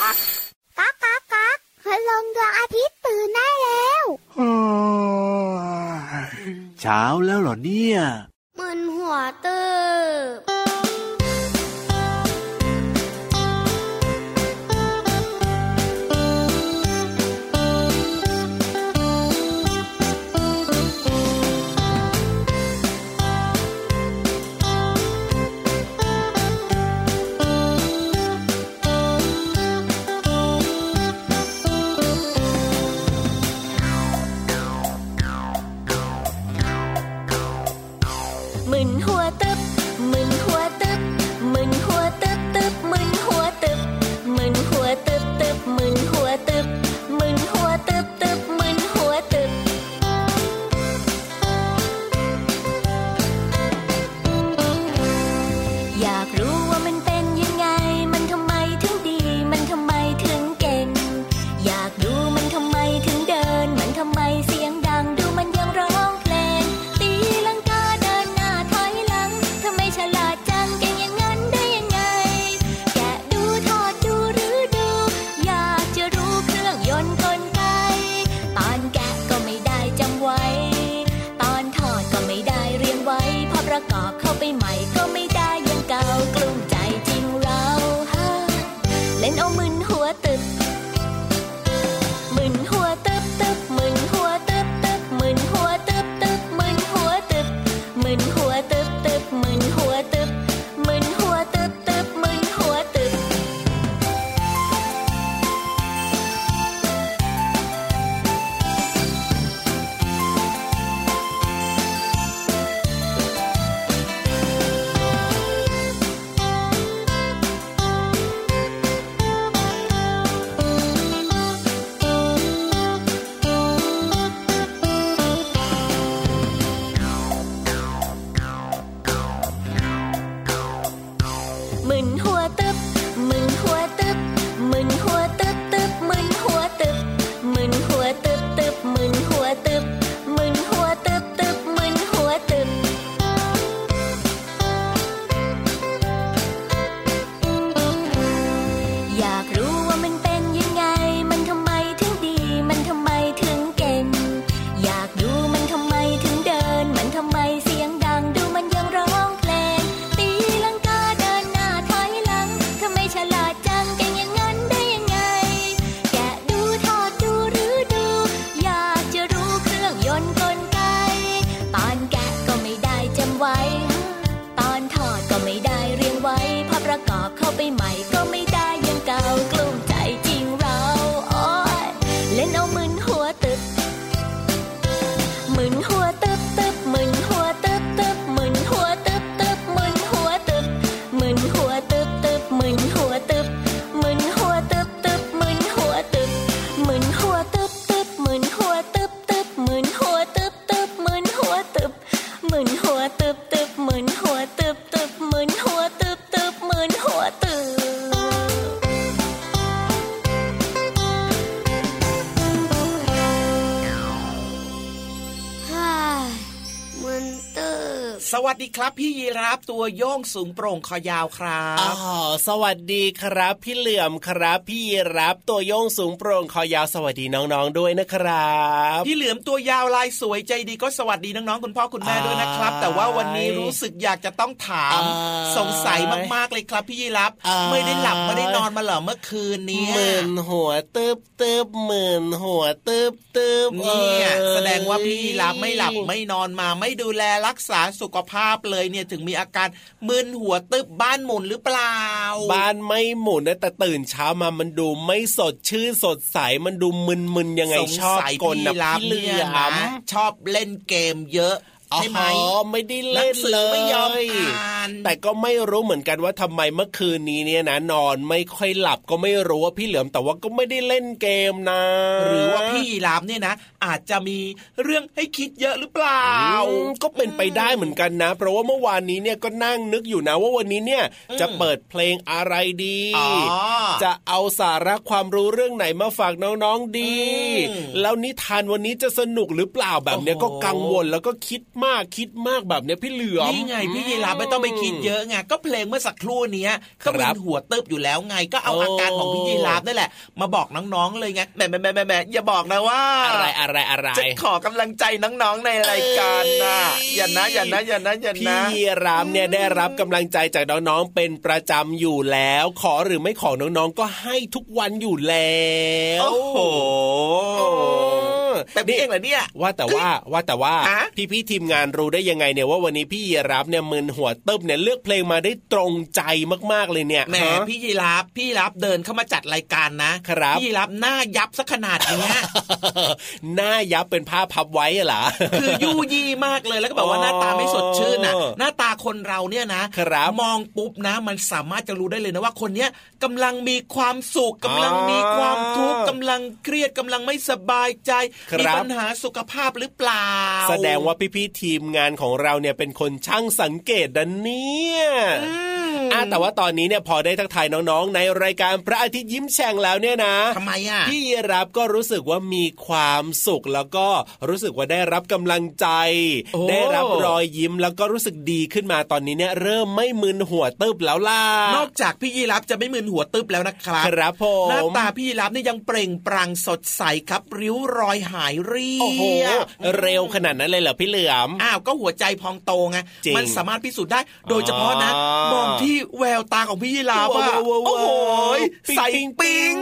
ก๊ากก๊ากก๊ากพลงดวงอาทิตย์ตื่นได้แล้วเช้าแล้วเหรอเนี่ยมึนหัวตื่น สวัสดีครับพี่ยีรับตัวโยงสูงโปร่งคอยาวครัอ๋อบสวัสดีครับ พี่เหลื่อมครับ พี่รับตัวโยงสูงโปร่งคอยาวสวัสดีน้องๆด้วยนะครับ พี่เหลือมตัวยาวลายสวยใจดีก็สวัสดีน้องๆคุณพ่อคุณแม่ด้วยนะครับอ่าแต่ว่าวันนี้รู้สึกอยากจะต้องถามอ่าสงสัยมากๆเลยครับพี่ยีรับอ่าไม่ได้หลับไม่ได้นอนมาเหรอเมื่อคืนเนี้หมื่นหัวตึบตึบหมื่นหัวตึบตึบเนี่ยเอ้ยแสดงว่าพี่ยีรับไม่หลับไม่นอนมาไม่ดูแลรักษาสุขภาพเลยเนี่ยถึงมีอาการมึนหัวตึบบ้านหมุนหรือเปล่า บ้านไม่หมุนนะแต่ตื่นเช้ามามันดูไม่สดชื่นสดใสมันดูมึนๆยังไงสงชอบสัยกลพี่นะรับพี่เหเนี่ลื่ยอนะมชอบเล่นเกมเยอะใช่ไหมอ๋อไม่ได้หนัเล่งนสืเลอไม่ยอมยอ่านแต่ก็ไม่รู้เหมือนกันว่าทำไมเมื่อคืนนี้เนี่ยนะนอนไม่ค่อยหลับก็ไม่รู้ว่าพี่เหลือมแต่ว่าก็ไม่ได้เล่นเกมนะ หรือว่าพี่ยี ราฟเนี่ยนะ อาจจะมีเรื่องให้คิดเยอะหรือเปล่าอืมก็เป็นไปได้เหมือนกันนะ เพราะว่าเมื่อวานนี้เนี่ยก็นั่งนึกอยู่นะว่าวันนี้เนี่ยจะเปิดเพลงอะไรดีอ๋อจะเอาสาระความรู้เรื่องไหนมาฝากน้องๆดีอืมแล้วนิทานวันนี้จะสนุกหรือเปล่าแบบเนี้ยโอ้โหก็กังวลแล้วก็คิดมากคิดมากแบบเนี้ยพี่เหลือมนี่ไงพี่ยีราฟไม่ต้องไปคิดเยอะไงก็เพลงเมื่อสักครู่เนี้ยก็ครัมีบหัวเติบอยู่แล้วไงก็เอาโอ้อาการของพี่ยีราฟนั่นแหละ มาบอกน้องๆเลยไงแหมแหมแหมแหมแหมอย่าบอกนะว่าอะไรอะไรอะไรจะขอกำลังใจน้องๆในรายการนะอย่านะอย่านะอย่านะอย่าพี่นะยีรามเนี่ยได้รับกำลังใจจากน้องๆเป็นประจำอยู่แล้ว ขอหรือไม่ขอน้องๆก็ให้ทุกวันอยู่แล้ว โอ้โห แบบนี้เองเหรอเนี่ยว่าแต่ว่าว่าแต่ว่าฮะพี่พี่ๆทีมงานรู้ได้ยังไงเนี่ยว่าวันนี้พี่ยีรับเนี่ยมึนหัวตึบเนี่ยเลือกเพลงมาได้ตรงใจมากๆเลยเนี่ยแหมฮะพี่ยีราฟพี่ยีราฟเดินเข้ามาจัดรายการนะครับพี่ยีราฟหน้ายับสักขนาดเนี้ยหน้ายับเป็นผ้าพับไว้อะเหรอคือยูยี่มากเลยแล้วก็แบบว่าหน้าตาไม่สดชื่นน่ะอ๋อหน้าตาคนเราเนี่ยนะครับมองปุ๊บนะมันสามารถจะรู้ได้เลยนะว่าคนเนี้ยกำลังมีความสุขกำลังมีความทุกข์กำลังเครียดกำลังไม่สบายใจครับมีปัญหาสุขภาพหรือเปล่า แสดงว่าพี่ๆทีมงานของเราเนี่ยเป็นคนช่างสังเกตดันเนี่ย อืมอะแต่ว่าตอนนี้เนี่ยพอได้ทักทายน้องๆ ในรายการพระอาทิตย์ยิ้มแฉ่งแล้วเนี่ยนะทำไมอะพี่ยีรับก็รู้สึกว่ามีความสุขแล้วก็รู้สึกว่าได้รับกำลังใจโอ้ได้รับรอยยิ้มแล้วก็รู้สึกดีขึ้นมาตอนนี้เนี่ยเริ่มไม่มึนหัวตึบแล้วล่ะนอกจากพี่ยีรับจะไม่มึนหัวตึบแล้วนะครับครับผหน้ามตาพี่ยีรับเนี่ยยังเปล่งปลั่งสดใสครับริ้วรอยหายเรียบโอ้โหเร็วขนาดนั้นเลยเหรอพี่เหลือมอ้าวก็หัวใจพองโตไงจริงมันสามารถพิสูจน์ได้ โดยเฉพาะนะอ๋อมองที่แววตาของพี่ยีราฟอะว้าวว้าวว้าวโอ้โหปิ๊งใสปิ๊งปิง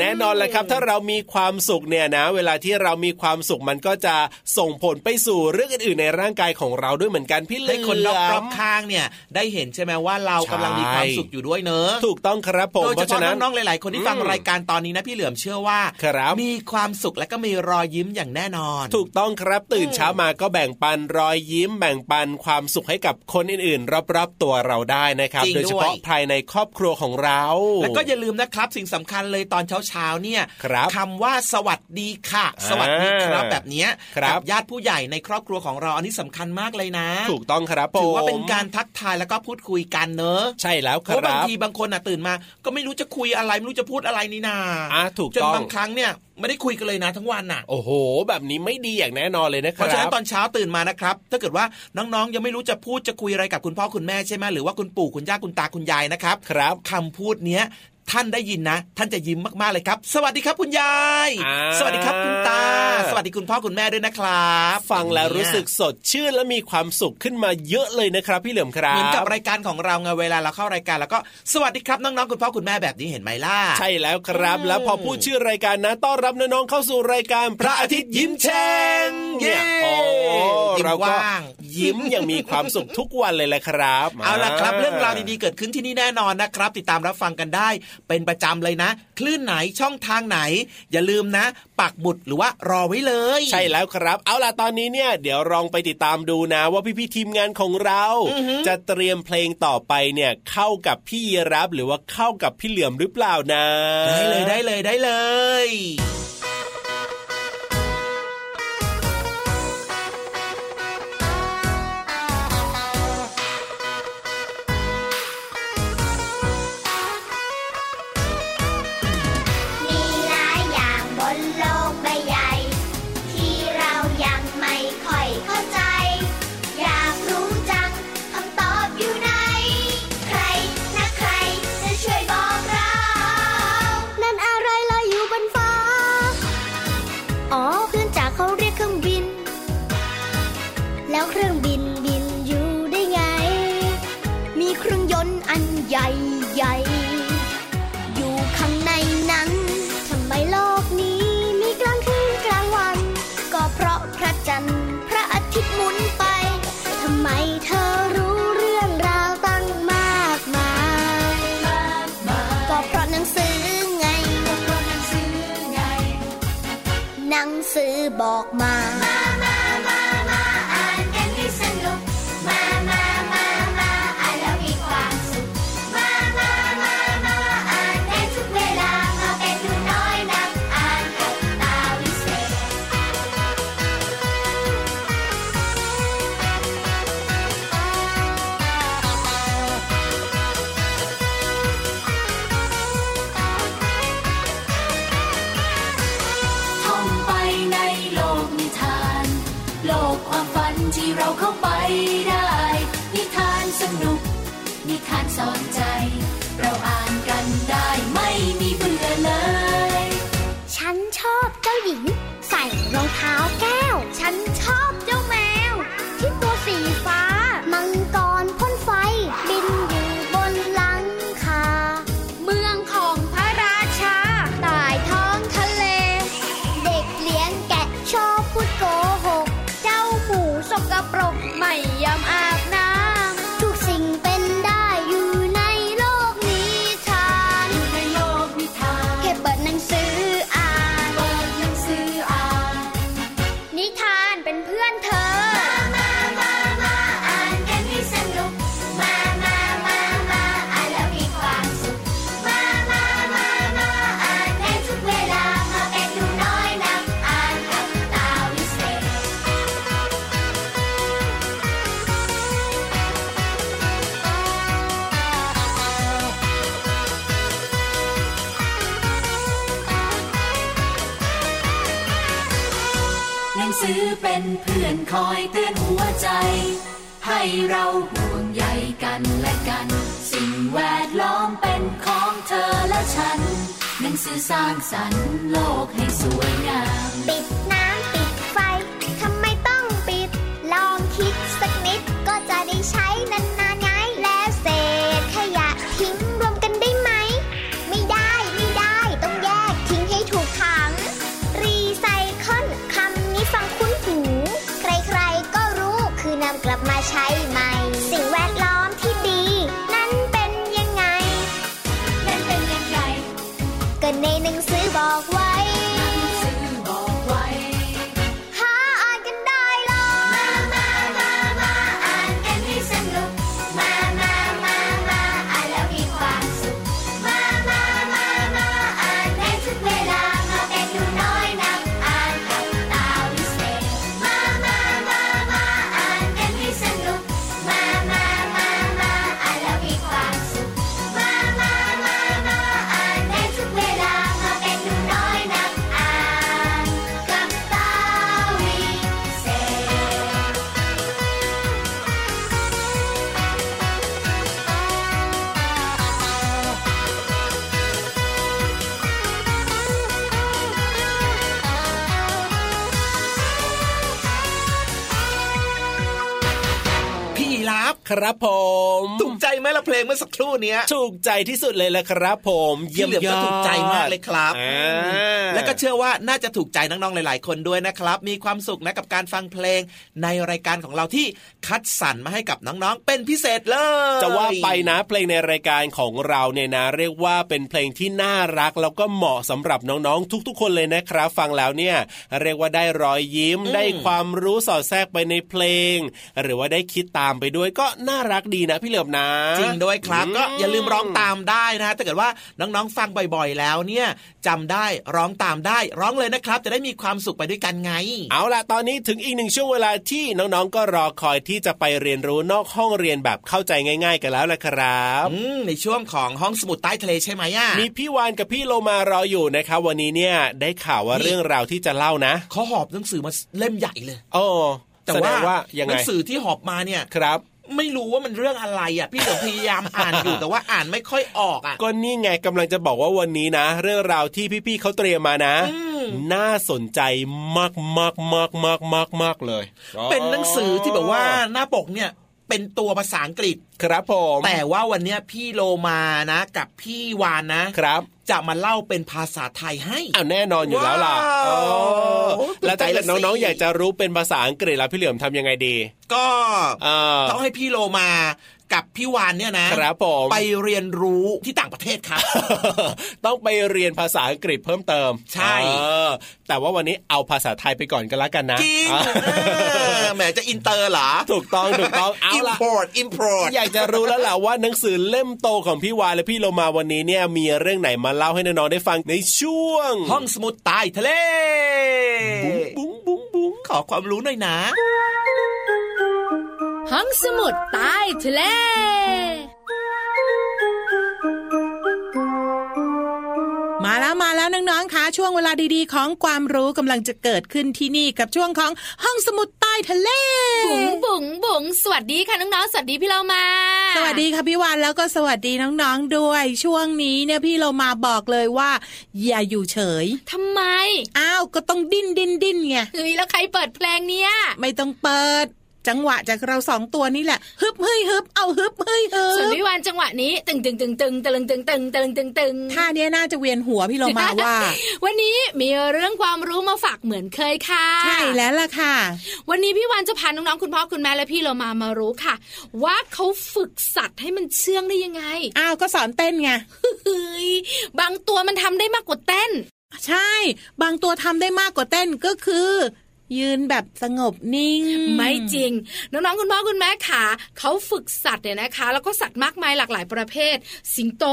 แน่นอนแหละครับ ถ้าเรามีความสุขเนี่ยนะ เวลาที่เรามีความสุขมันก็จะส่งผลไปสู่เรื่องอื่นๆในร่างกายของเราด้วยเหมือนกันพี่เหลือให้มคนรอบๆข้างเนี่ย ได้เห็นใช่ไหมว่าเรากำลังมีความสุขอยู่ด้วยเนอะถูกต้องครับผมโดยเพเฉราะพาะฉะนั้นน้องๆหลายๆคนที่ฟังอืมรายการตอนนี้นะพี่เหลือมเชื่อว่าครับมีความสุขและก็มีรอยยิ้มอย่างแน่นอน ถูกต้องครับตื่นเช้ามาก็แบ่งปันรอยยิ้มแบ่งปันความสุขให้กับคนอื่นๆรอบๆตัวเราได้นะครับจริงโดยเฉพาะด้วยภายในครอบครัวของเรา แล้วก็อย่าลืมนะครับ สิ่งสำคัญเลยตอนเช้าๆเนี่ยครับคำว่าสวัสดีค่ะ สวัสดีครับอ่าแบบเนี้ยครับกัญาติผู้ใหญ่ในครอบครัวของเราอันนี้สำคัญมากเลยนะ ถูกต้องครับผมถือว่าเป็นการทักทายแล้วก็พูดคุยกันเนอะใช่แล้วคเพราะบางรับทีบางคนอะตื่นมา ก็ไม่รู้จะคุยอะไรไม่รู้จะพูดอะไรนี่นาอะถูกจนต้องบางครั้งเนี่ย ไม่ได้คุยกันเลยนะทั้งวันน่ะ โอ้โห แบบนี้ไม่ดีอย่างแน่นอนเลยนะคเพรัราะฉะนั้นบตอนเช้าตื่นมานะครับ ถ้าเกิดว่าน้องๆ ยังไม่รู้จะพูดจะคุยอะไรกับคุณพ่อคุณแม่ใช่ไหมหรือว่าคุณปู่คุณย่าคุณตาคุณยายนะครับครับคำพูดเนี้ย ท่านได้ยินนะ ท่านจะยิ้มมากๆเลยครับ สวัสดีครับคุณยายอ่าสวัสดีครับคุณตา สวัสดีคุณพ่อคุณแม่ด้วยนะครับ ฟังแล้วรู้สึกสดชื่นและมีความสุขขึ้นมาเยอะเลยนะครับ พี่เหลือมครับเหมือนกับรายการของเราไงเวลาเราเข้ารายการแล้วก็สวัสดีครับน้องๆคุณพ่อคุณแม่แบบนี้เห็นไหมล่ะใช่แล้วครับอืมแล้วพอพูดชื่อรายการนะต้อนรับน้องๆเข้าสู่รายการพระอาทิตย์ยิ้มแฉ่งเย้โอ้ยิ้มเราก็ว่างยิ้มอย่างมีความสุขทุกวันเลยแหละครับ เอาล่ะครับ เรื่องราวดีๆเกิดขึ้นที่นี่แน่นอนนะครับ ติดตามรับฟังกันได้เป็นประจำเลยนะ คลื่นไหนช่องทางไหน อย่าลืมนะ ปักบุตรหรือว่ารอไว้เลย ใช่แล้วครับ เอาล่ะตอนนี้เนี่ย เดี๋ยวลองไปติดตามดูนะ ว่าพี่ๆทีมงานของเรา จะเตรียมเพลงต่อไปเนี่ยเข้ากับพี่ยีรับหรือว่าเข้ากับพี่เหลือมหรือเปล่านะ ได้เลยได้เลยได้เลยำไมเธอรู้เรื่องราวตั้งมากมาย ก็เพราะหนังสือไง หนังสือบอกมามามามา ใส่รองเท้าแก้ว ฉันชอบ หนังสือเป็นเพื่อนคอยเตือนหัวใจ ให้เราห่วงใยกันและกัน สิ่งแวดล้อมเป็นของเธอและฉันหนังสือสร้างสรรค์โลกให้สวยงาม ครับผ เพลงเมื่อสักครู่เนี้ยถูกใจที่สุดเลยละครับ ผมพี่เหลือมก็ถูกใจมากเลยครับอ่าแล้วก็เชื่อว่าน่าจะถูกใจน้องๆหลาย ๆ คนด้วยนะครับ มีความสุขนะกับการฟังเพลงในรายการของเราที่คัดสรรมาให้กับน้องๆเป็นพิเศษเลย จะว่าไปนะเพลงในรายการของเราเนี่ยนะ เรียกว่าเป็นเพลงที่น่ารักแล้วก็เหมาะสำหรับน้องๆ ทุก ๆ คนเลยนะครับ ฟังแล้วเนี่ย เรียกว่าได้รอยยิ้มได้ความรู้สอดแทรกไปในเพลง หรือว่าได้คิดตามไปด้วยก็น่ารักดีนะพี่เหลือมนะจริงด้วยครับอืมก็อย่าลืมร้องตามได้นะถ้าเกิดว่าน้องๆฟังบ่อยๆ แล้วเนี่ยจำได้ร้องตามได้ ร้องเลยนะครับ จะได้มีความสุขไปด้วยกันไง เอาล่ะตอนนี้ถึงอีกหนึ่งช่วงเวลาที่น้องๆก็รอคอยที่จะไปเรียนรู้นอกห้องเรียนแบบเข้าใจง่าย ๆ กันแล้วละครับอืมในช่วงของห้องสมุดใต้ทะเลใช่ไหมอะมีพี่วานกับพี่โลมารออยู่นะครับวันนี้เนี่ยได้ข่าวว่านี่เรื่องราวที่จะเล่านะเขาหอบหนังสือมาเล่มใหญ่เลยโอ้แต่แสดว่างว่ายังหไงนังสือที่หอบมาเนี่ยครับ ไม่รู้ว่ามันเรื่องอะไรอะ พี่เหลือมพยายามอ่านอยู่แต่ว่าอ่านไม่ค่อยออกอะก็นี่ไงกำลังจะบอกว่าวันนี้นะ เรื่องราวที่พี่ๆเขาเตรียมมานะอืมน่าสนใจมากมากมากมากมากมากเลย เป็นหนังสือที่แบบว่าหน้าปกเนี่ยเป็นตัวภาษาอังกฤษครับผม แต่ว่าวันเนี้ยพี่โลมานะ กับพี่วานนะครับ จะมาเล่าเป็นภาษาไทยให้อ้าวแน่นอนอยู่แล้วล่ะว้าวโอ้แล้วถ้าเกิดตื่นใจแล้วสิน้องๆ อยากจะรู้เป็นภาษาอังกฤษแล้วพี่เหลือมทำยังไงดี ก็เออต้องให้พี่โลมา กับพี่วานเนี่ยนะครับผมไปเรียนรู้ที่ต่างประเทศครับ ต้องไปเรียนภาษาอังกฤษเพิ่มเติม ใช่เออแต่ว่าวันนี้เอาภาษาไทยไปก่อนกันละกันนะจริงอะเออแหมจะอินเตอร์เหรอถูกต้องถูกต้องเอาละ import import อยากจะรู้แล้วล่ะว่าหนังสือเล่มโตของพี่วานและพี่โลมาวันนี้เนี่ยมีเรื่องไหนมาเล่าให้น้องๆได้ฟังในช่วง ห้องสมุดใต้ทะเลบุ้งบุ้งบุ้งขอความรู้หน่อยนะ ห้องสมุดใต้ทะเลมาแล้วมาแล้วน้องๆคะช่วงเวลาดีๆ ของความรู้กำลังจะเกิดขึ้นที่นี่กับช่วงของห้องสมุดใต้ทะเลบุ๋งบุ๋งบุ๋งสวัสดีค่ะน้องๆสวัสดีพี่เรามา สวัสดีค่ะพี่วานแล้วก็สวัสดีน้องๆด้วย ช่วงนี้เนี่ยพี่เรามาบอกเลยว่า อย่าอยู่เฉยทำไมอ้าวก็ต้องดิ้นดิ้นดิ้นไงเฮ้ยแล้วใครเปิดเพลงเนี่ย ไม่ต้องเปิด จังหวะจากเราสองตัวนี่แหละฮึบเฮ้ยฮึบเอาฮึบเฮ้ยฮึส่วนบพี่วานจังหวะนี้ตึงตึงตึงตึงตึงตึงตึงตึงตึงตึงท่าเนี้ยน่าจะเวียนหัวพี่เรามาว่า วันนี้มีเรื่องความรู้มาฝากเหมือนเคยค่ะ ใช่แล้วล่ะค่ะ วันนี้พี่วานจะพาน้องๆคุณพ่อคุณแม่และพี่เรามามารู้ค่ะ ว่าเขาฝึกสัตว์ให้มันเชื่องได้ยังไงอ้าวก็สอนเต้นไงเฮ้ยบางตัวมันทำได้มากกว่าเต้น ใช่ บางตัวทำได้มากกว่าเต้นก็คือ ยืนแบบสงบนิ่ง ไม่จริง น้องๆคุณพ่อคุณแม่ขาเขาฝึกสัตว์เนี่ยนะคะ แล้วก็สัตว์มากมายหลากหลายประเภท สิงโต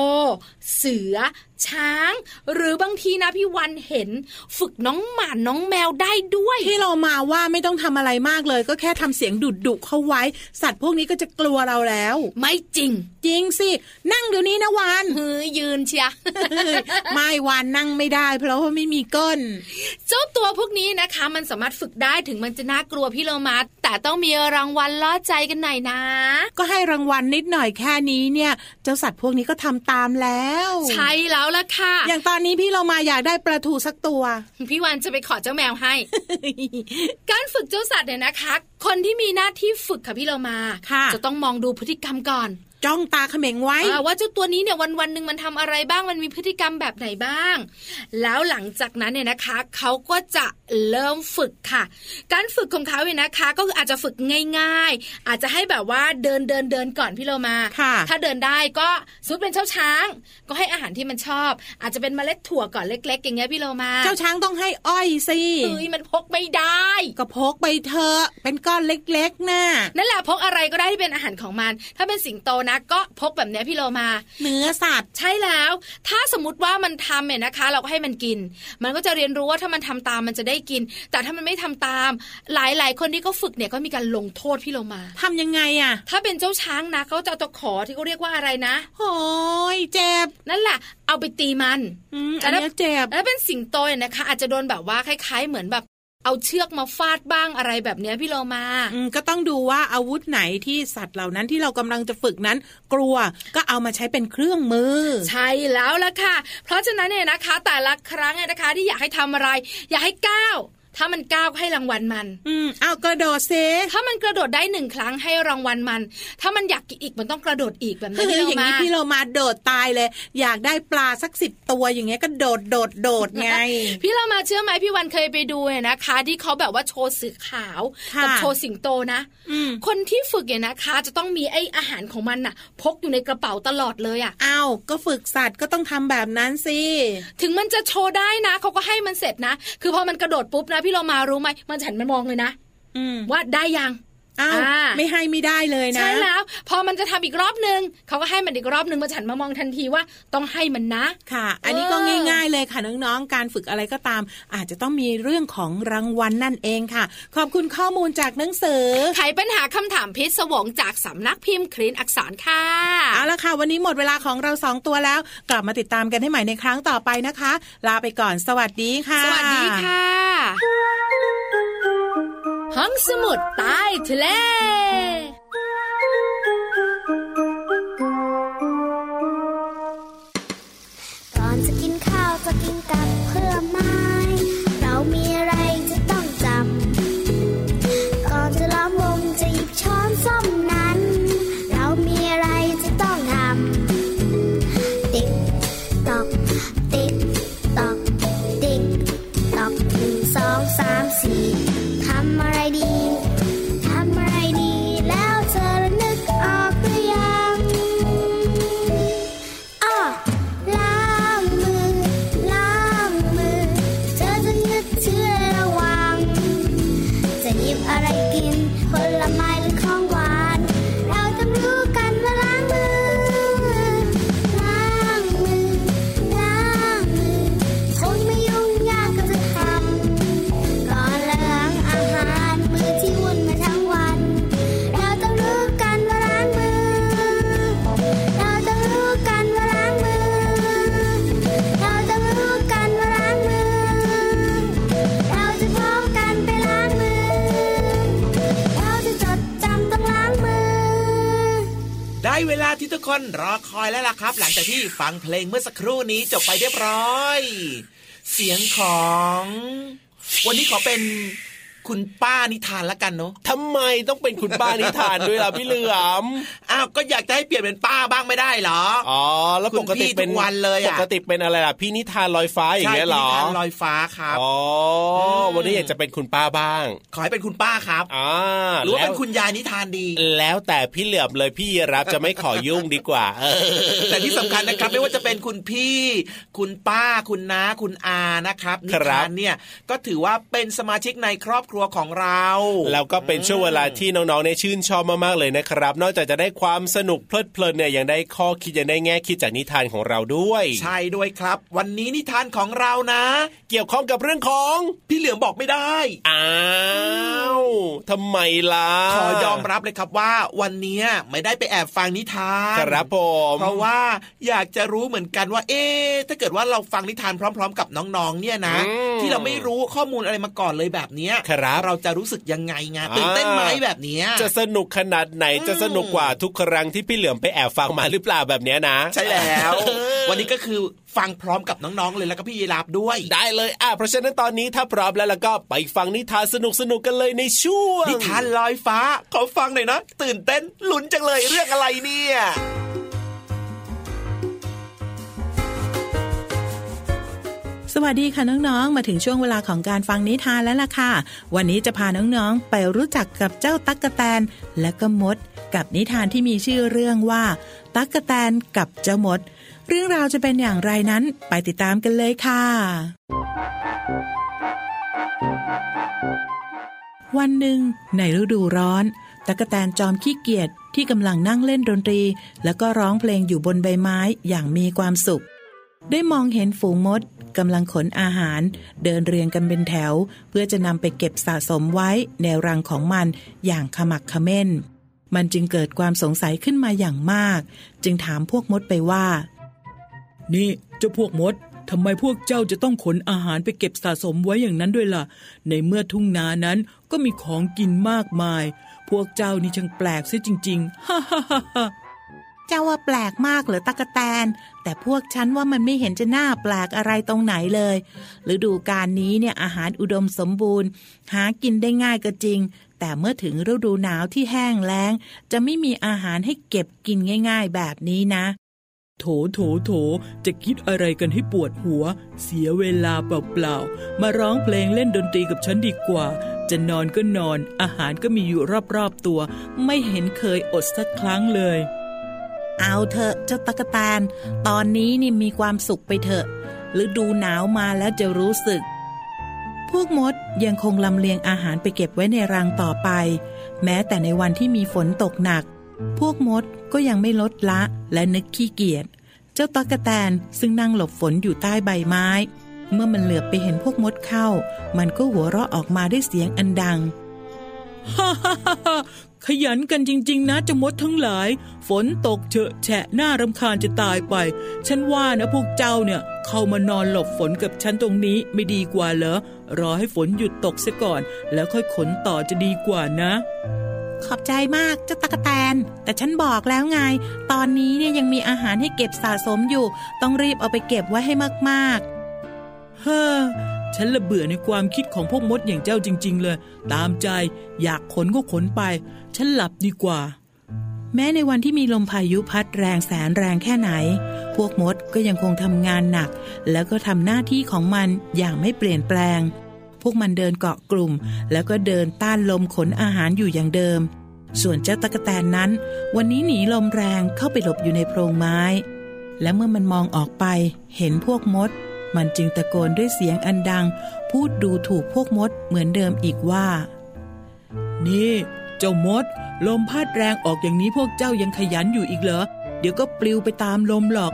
เสือช้าง หรือบางทีนะพี่วันเห็น ฝึกน้องหมาน้องแมวได้ด้วย ที่เรามาว่าไม่ต้องทำอะไรมากเลย ก็แค่ทำเสียงดุดดุๆเข้าไว้ สัตว์พวกนี้ก็จะกลัวเราแล้ว ไม่จริง จริงสิ นั่งเดี๋ยวนี้นะวานเฮ้ยยืนเชียไม่วานนั่งไม่ได้ เพราะว่าไม่มีก้น เจ้าตัวพวกนี้นะคะ มันสามารถฝึกได้ถึงมันจะน่ากลัวพี่โลมาแต่ต้องมีรางวัลล่อใจกันหน่อยนะ ก็ให้รางวัลนิดหน่อยแค่นี้เนี่ย เจ้าสัตว์พวกนี้ก็ทำตามแล้ว ใช่แล้วล่ะค่ะ อย่างตอนนี้พี่เรามาอยากได้ปลาทูสักตัว พี่วันจะไปขอเจ้าแมวให้ การฝึกเจ้าสัตว์เนี่ยนะคะ คนที่มีหน้าที่ฝึกค่ะพี่เรามาค่ะจะต้องมองดูพฤติกรรมก่อน จ้องตาเขม็งไว้อ่าว่าเจ้าตัวนี้เนี่ยวันวันๆหนึ่งมันทำอะไรบ้างมันมีพฤติกรรมแบบไหนบ้าง แล้วหลังจากนั้นเนี่ยนะคะเขาก็จะเริ่มฝึกค่ะ การฝึกของเขาเนี่ยนะคะ ก็คืออาจจะฝึกง่าย ๆ อาจจะให้แบบว่าเดินเดินเดินก่อนพี่เรามาค่ะถ้าเดินได้ก็สมมติเป็นเจ้าช้าง ก็ให้อาหารที่มันชอบ อาจจะเป็นเมล็ดถั่วก่อนเล็ก ๆ อย่างเงี้ยพี่เรามา เจ้าช้างต้องให้อ้อยสิเฮ้ยมันพกไม่ได้ ก็พกไปเถอะเป็นก้อนเล็กๆน่ะนั่นแหละพกอะไรก็ได้ที่เป็นอาหารของมัน ถ้าเป็นสิงโตนะก็พกแบบเนี้ยพี่โลมาเนื้อสัตว์ใช่แล้ว ถ้าสมมติว่ามันทำเนี่ยนะคะ เราก็ให้มันกิน มันก็จะเรียนรู้ว่าถ้ามันทำตามมันจะได้กิน แต่ถ้ามันไม่ทำตาม หลายๆ คนที่เขาฝึกเนี่ยก็มีการลงโทษพี่โลมาทำยังไงอะ ถ้าเป็นเจ้าช้างนะเขาจะเอาตะขอที่เขาเรียกว่าอะไรนะโอ้ยเจ็บนั่นแหละเอาไปตีมันอืมอันเนี้ยเจ็บแล้วเป็นสิงโตเนี่ยนะคะ อาจจะโดนแบบว่าคล้าย ๆ เหมือนแบบ เอาเชือกมาฟาดบ้างอะไรแบบเนี้ยพี่โลมาอืมก็ต้องดูว่าอาวุธไหนที่สัตว์เหล่านั้นที่เรากำลังจะฝึกนั้น กลัวก็เอามาใช้เป็นเครื่องมือ ใช่แล้วล่ะค่ะ เพราะฉะนั้นเนี่ยนะคะ แต่ละครั้งเนี่ยนะคะที่อยากให้ทำอะไร อยากให้ก้าว ถ้ามันก้าวก็ให้รางวัลมัน อืมเอากระโดดเซถ้ามันกระโดดได้หนึ่งครั้งให้รางวัลมัน ถ้ามันอยากกินอีกมันต้องกระโดดอีกแบบคืนี้อพี่อย่างเรามานี้พี่เรามาโดดตายเลย อยากได้ปลาสักสิบตัวอย่างเงี้ยก็โดดโดดโดดไง พี่เรามาเชื่อไหมพี่วันเคยไปดูเนี่ยนะคะ ที่เขาแบบว่าโชว์เสือขาวค่ะกัโชว์สิงโตนะอืมคนที่ฝึกเนี่ยนะคะ จะต้องมีไอ้อาหารของมันน่ะ พกอยู่ในกระเป๋าตลอดเลยอะเอาก็ฝึกสัตว์ก็ต้องทำแบบนั้นสิถึงมันจะโชว์ได้นะเขาก็ให้มันเสร็จนะ คือพอมันกระโดดปุ๊บนะพี่เรามารู้ไหมมันจะหันมามองเลยนะอืมว่าได้ยัง อ้าวอ่าไม่ให้ไม่ได้เลยนะ ใช่แล้ว พอมันจะทำอีกรอบนึงเขาก็ให้มันอีกรอบนึงมาฉันมามองทันทีว่าต้องให้มันนะค่ะ อันนี้ก็ง่ายๆเลยค่ะน้องๆ การฝึกอะไรก็ตาม อาจจะต้องมีเรื่องของรางวัลนั่นเองค่ะ ขอบคุณข้อมูลจากหนังสือไขปัญหาคำถามพิศวงจากสำนักพิมพ์คลินอักษรค่ะเอาละค่ะ วันนี้หมดเวลาของเราสองตัวแล้ว กลับมาติดตามกันให้ใหม่ในครั้งต่อไปนะคะ ลาไปก่อนสวัสดีค่ะ สวัสดีค่ะ ห้องสมุดใต้ทะเล ฟังเพลงเมื่อสักครู่นี้จบไปเรียบร้อย เสียงของ วันนี้ขอเป็น คุณป้านิทานละกันเนาะทำไมต้องเป็นคุณป้านิทานด้วยล่ะพี่เหลือมอ้าวก็อยากจะให้เปลี่ยนเป็นป้าบ้างไม่ได้เหรออ๋อแล้วคุณปกติเป็นพี่ทุกวันเลยอะปกติเป็นอะไรล่ะพี่นิทานลอยฟ้าอย่างเงี้ยเหรอใช่พี่นิทานลอยฟ้าครับอ๋ออมวันนี้อยากจะเป็นคุณป้าบ้าง ขอให้เป็นคุณป้าครับอ่าหรือว่าแล้เป็นคุณยายนิทานดี แล้วแต่พี่เหลือมเลยพี่รับจะไม่ขอยุ่งดีกว่าเออแต่ที่สำคัญนะครับไม่ว่าจะเป็นคุณพี่ คุณป้าคุณน้าคุณอานะครับนิครับทานเนี่ยก็ถือว่าเป็นสมาชิกในครอบครัวของเรา แล้วก็เป็นช่วงเวลาที่น้องๆในยชื่นชอบมากๆเลยนะครับ นอกจากจะได้ความสนุกเพลิดเพลินเนี่ยยังได้ข้อคิดยังได้แง่คิดจากนิทานของเราด้วย ใช่ด้วยครับ วันนี้นิทานของเรานะ เกี่ยวข้องกับเรื่องของพี่เหลือมบอกไม่ได้อ้าวทำไมล่ะขอยอมรับเลยครับว่าวันนี้ไม่ได้ไปแอบฟังนิทานครับผมเพราะว่าอยากจะรู้เหมือนกันว่า เอ๊ะถ้าเกิดว่าเราฟังนิทานพร้อม ๆ กับน้องๆเนี่ยนะอืมที่เราไม่รู้ข้อมูลอะไรมาก่อนเลยแบบเนี้ยครับ เราจะรู้สึกยังไงไงตื่นเต้นไหมแบบเนี้ยจะสนุกขนาดไหนจะสนุกกว่าทุกครั้งที่พี่เหลือมไปแอบฟังมาหรือเปล่าแบบเนี้ยนะ ใช่แล้ว วันนี้ก็คือฟังพร้อมกับน้องๆเลยแล้วก็พี่ยีราฟด้วย ได้เลยอะเพราะฉะนั้นตอนนี้ถ้าพร้อมแล้วแล้วก็ไปฟังนิทานสนุกๆกันเลยในช่วงนิทานลอยฟ้าขอฟังหน่อยนะตื่นเต้นลุ้นจังเลยเรื่องอะไรเนี่ย สวัสดีค่ะน้องๆ มาถึงช่วงเวลาของการฟังนิทานแล้วล่ะค่ะ วันนี้จะพาน้องๆ ไปรู้จักกับเจ้าตั๊กแตนและก็มด กับนิทานที่มีชื่อเรื่องว่า ตั๊กแตนกับเจ้ามด เรื่องราวจะเป็นอย่างไรนั้นไปติดตามกันเลยค่ะ วันหนึ่งในฤดูร้อน ตั๊กแตนจอมขี้เกียจที่กำลังนั่งเล่นดนตรี แล้วก็ร้องเพลงอยู่บนใบไม้อย่างมีความสุขได้มองเห็นฝูงมด กำลังขนอาหาร เดินเรียงกันเป็นแถว เพื่อจะนำไปเก็บสะสมไว้ในรังของมันอย่างขมักเขม้น มันจึงเกิดความสงสัยขึ้นมาอย่างมาก จึงถามพวกมดไปว่า นี่เจ้าพวกมดทำไมพวกเจ้าจะต้องขนอาหารไปเก็บสะสมไว้อย่างนั้นด้วยล่ะ ในเมื่อทุ่งนานั้นก็มีของกินมากมาย พวกเจ้านี่ช่างแปลกเสียจริง ๆ ฮ่าฮ่าฮ่าฮ่าเจ้าว่าแปลกมากเหรอตะกะแตน แต่พวกฉันว่ามันไม่เห็นจะน่าแปลกอะไรตรงไหนเลยฤดูการนี้เนี่ยอาหารอุดมสมบูรณ์ หากินได้ง่ายก็จริง แต่เมื่อถึงฤดูหนาวที่แห้งแล้ง จะไม่มีอาหารให้เก็บกินง่าย ๆ แบบนี้นะ โถโถโถ จะคิดอะไรกันให้ปวดหัว เสียเวลาเปล่าๆ มาร้องเพลงเล่นดนตรีกับฉันดีกว่า จะนอนก็นอน อาหารก็มีอยู่รอบๆตัว ไม่เห็นเคยอดสักครั้งเลย เอาเถอะเจ้าตะกแตน ตอนนี้นี่มีความสุขไปเถอะฤดูหนาวมาแล้วจะรู้สึก พวกมดยังคงลำเลียงอาหารไปเก็บไว้ในรังต่อไป แม้แต่ในวันที่มีฝนตกหนัก พวกมดก็ยังไม่ลดละและนึกขี้เกียจเจ้าตะกแตนซึ่งนั่งหลบฝนอยู่ใต้ใบไม้ เมื่อมันเหลือบไปเห็นพวกมดเข้า มันก็หัวเราะออกมาด้วยเสียงอันดังฮ่าฮ่าฮ่า ขยันกันจริง ๆ นะเจะมดทั้งหลาย ฝนตกเฉอะแฉะหน้ารำคาญจะตายไป ฉันว่านะพวกเจ้าเนี่ย เข้ามานอนหลบฝนกับฉันตรงนี้ไม่ดีกว่าเหรอ รอให้ฝนหยุดตกเสียก่อน แล้วค่อยขนต่อจะดีกว่านะขอบใจมากเจ้าตะกะแตน แต่ฉันบอกแล้วไง ตอนนี้เนี่ยยังมีอาหารให้เก็บสะสมอยู่ ต้องรีบเอาไปเก็บไว้ให้มาก ๆ เฮ้อ ฉันละเบื่อในความคิดของพวกมดอย่างเจ้าจริง ๆ เลย ตามใจอยากขนก็ขนไป ฉันหลับดีกว่า แม้ในวันที่มีลมพายุพัดแรงแสนแรงแค่ไหน พวกมดก็ยังคงทำงานหนัก แล้วก็ทำหน้าที่ของมันอย่างไม่เปลี่ยนแปลง พวกมันเดินเกาะกลุ่ม แล้วก็เดินต้านลมขนอาหารอยู่อย่างเดิม ส่วนเจ้าตะกแตนนั้น วันนี้หนีลมแรงเข้าไปหลบอยู่ในโพรงไม้ และเมื่อมันมองออกไป เห็นพวกมด มันจึงตะโกนด้วยเสียงอันดัง พูดดูถูกพวกมดเหมือนเดิมอีกว่า นี่ เจ้ามด ลมพัดแรงออกอย่างนี้พวกเจ้ายังขยันอยู่อีกเหรอ เดี๋ยวก็ปลิวไปตามลมหรอก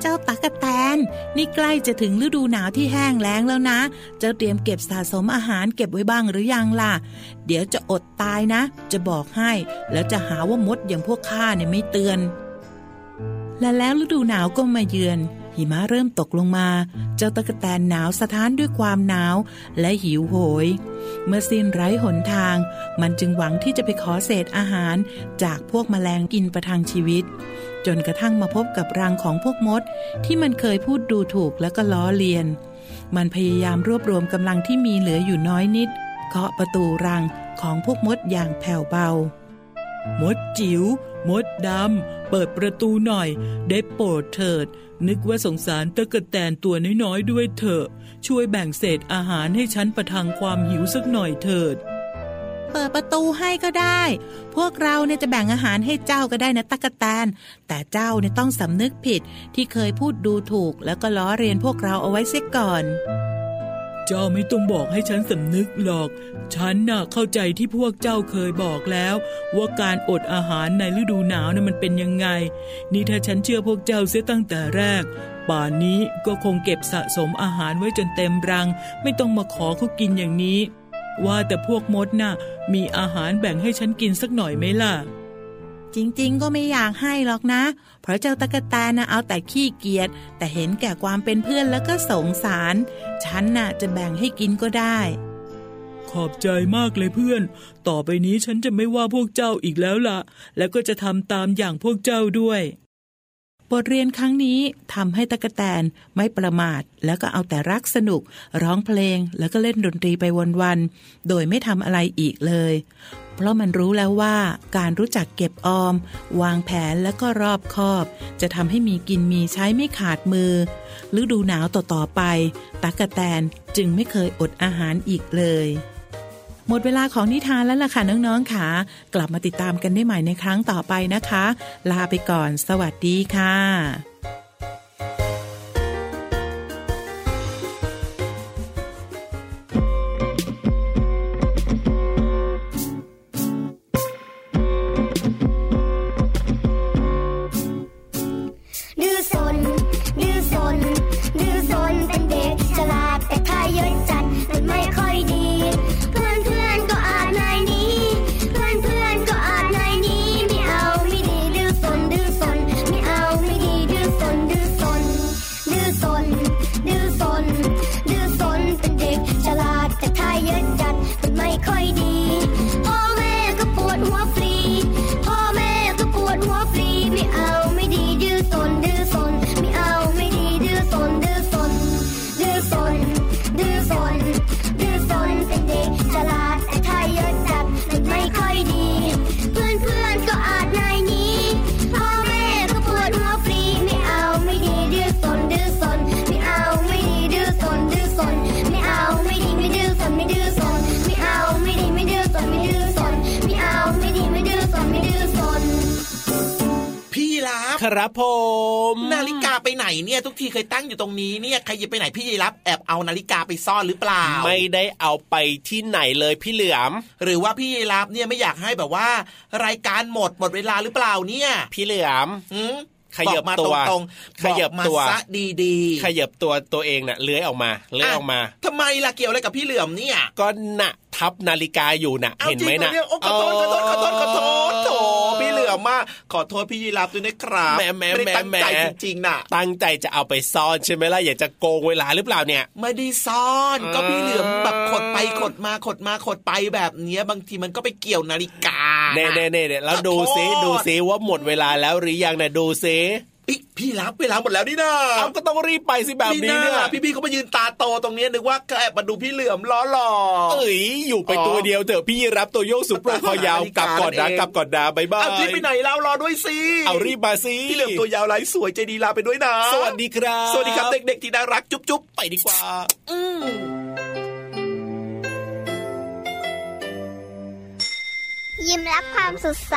เจ้าตักกะแตน นี่ใกล้จะถึงฤดูหนาวที่แห้งแล้งแล้วนะ เจ้าเตรียมเก็บสะสมอาหารเก็บไว้บ้างหรือยังล่ะ เดี๋ยวจะอดตายนะ จะบอกให้ แล้วจะหาว่ามดอย่างพวกข้าเนี่ยไม่เตือนและแล้วฤดูหนาวก็มาเยือน หิมะเริ่มตกลงมา เจ้าตะกแตนหนาวสะท้านด้วยความหนาวและหิวโหย เมื่อสิ้นไร้หนทาง มันจึงหวังที่จะไปขอเศษอาหารจากพวกแมลงกินประทังชีวิต จนกระทั่งมาพบกับรังของพวกมด ที่มันเคยพูดดูถูกแล้วก็ล้อเลียน มันพยายามรวบรวมกำลังที่มีเหลืออยู่น้อยนิดเคาะประตูรังของพวกมดอย่างแผ่วเบา มดจิ๋ว มดดำ เปิดประตูหน่อย ได้โปรดเถิด นึกว่าสงสารตะกะแตนตัวน้อยๆด้วยเถอะ ช่วยแบ่งเศษอาหารให้ฉันประทังความหิวสักหน่อยเถิด เปิดประตูให้ก็ได้ พวกเราเนี่ยจะแบ่งอาหารให้เจ้าก็ได้นะตะกะแตน แต่เจ้าเนี่ยต้องสำนึกผิดที่เคยพูดดูถูกแล้วก็ล้อเรียนพวกเราเอาไว้เสียก่อน เจ้าไม่ต้องบอกให้ฉันสำนึกหรอก ฉันน่ะเข้าใจที่พวกเจ้าเคยบอกแล้ว ว่าการอดอาหารในฤดูหนาวน่ะมันเป็นยังไง นี่ถ้าฉันเชื่อพวกเจ้าเสียตั้งแต่แรก ป่านนี้ก็คงเก็บสะสมอาหารไว้จนเต็มรัง ไม่ต้องมาขอเขากินอย่างนี้ ว่าแต่พวกมดน่ะมีอาหารแบ่งให้ฉันกินสักหน่อยไหมล่ะ จริงๆ ก็ไม่อยากให้หรอกนะ เพราะเจ้าตะกะแตนนะเอาแต่ขี้เกียจแต่เห็นแก่ความเป็นเพื่อนแล้วก็สงสาร ฉันน่ะจะแบ่งให้กินก็ได้ ขอบใจมากเลยเพื่อน ต่อไปนี้ฉันจะไม่ว่าพวกเจ้าอีกแล้วล่ะ แล้วก็จะทำตามอย่างพวกเจ้าด้วยบทเรียนครั้งนี้ทำให้ตะกะแตนไม่ประมาท แล้วก็เอาแต่รักสนุก ร้องเพลงแล้วก็เล่นดนตรีไปวันๆโดยไม่ทำอะไรอีกเลย เพราะมันรู้แล้วว่าการรู้จักเก็บออม วางแผนและก็รอบคอบ จะทำให้มีกินมีใช้ไม่ขาดมือฤดูหนาวต่อๆไปตะกะแตนจึงไม่เคยอดอาหารอีกเลยหมดเวลาของนิทานแล้วล่ะค่ะน้องๆค่ะ กลับมาติดตามกันได้ใหม่ในครั้งต่อไปนะคะ ลาไปก่อน สวัสดีค่ะ ครับผม นาฬิกาไปไหนเนี่ย ทุกทีเคยตั้งอยู่ตรงนี้เนี่ยใครจะไปไหนพี่ยีรับแอบเอานาฬิกาไปซ่อนหรือเปล่า ไม่ได้เอาไปที่ไหนเลยพี่เหลือม หรือว่าพี่ยีรับเนี่ยไม่อยากให้แบบว่า รายการหมดหมดเวลาหรือเปล่าเนี่ย พี่เหลือมหืมขยับอกมาตัวตรงๆขยับอกมาตัวซะดีๆ ขยับตัวตัวเองน่ะเลื้อยออกมาเลื้อยออกมาทำไมล่ะเกี่ยวอะไรกับพี่เหลือมเนี่ย ก็น่ะทับนาฬิกาอยู่น่ะอาเห็นไหมจริงน่ะเยโอ้ขอโทษขอโทษขอโทษขอโทษโถพี่เหลือ มมากขอโทษพี่ยีรับด้วยนะครับแหม่แหม่ไม่ได้ตั้งแหม่ใจแหม่จริงๆน่ะ ตั้งใจจะเอาไปซ่อนใช่ไหมล่ะอยากจะโกงเวลาหรือเปล่าเนี่ย ไม่ได้ซ่อนเออก็พี่เหลือมแบบขดไปขดมาขดมาขดไปแบบเนี้ยบางทีมันก็ไปเกี่ยวนาฬิกาเน่เน่เน่เน่แล้วดูซิขอโทษดูซิว่าหมดเวลาแล้วหรือยังเนี่ยดูซิ อิพี่รับเวลาหมดแล้วนี่นะเอาก็ต้องรีบไปสิแบบนี้เนี่ยพี่พี่ๆเขามายืนตาโตตรงเนี้ยนึกว่าแอบมาดูพี่เหลือมล้อหล่อเอ้ยอยู่ไปอ๋อตัวเดียวเถอะพี่รับตัวโยกสุดโปรคอยาวนาฬิกกาลับก่อนนะเองกลับก่อนนะบายบายเอาที่ไปไหนแล้วรอด้วยสิเอารีบมาสิพี่เหลือมตัวยาวลายสวยใจดีลาไปด้วยนะ สวัสดีครับ สวัสดีครับเด็กๆที่น่ารักจุ๊บจุ๊บไปดีกว่า อืมยิ้มรับความสดใส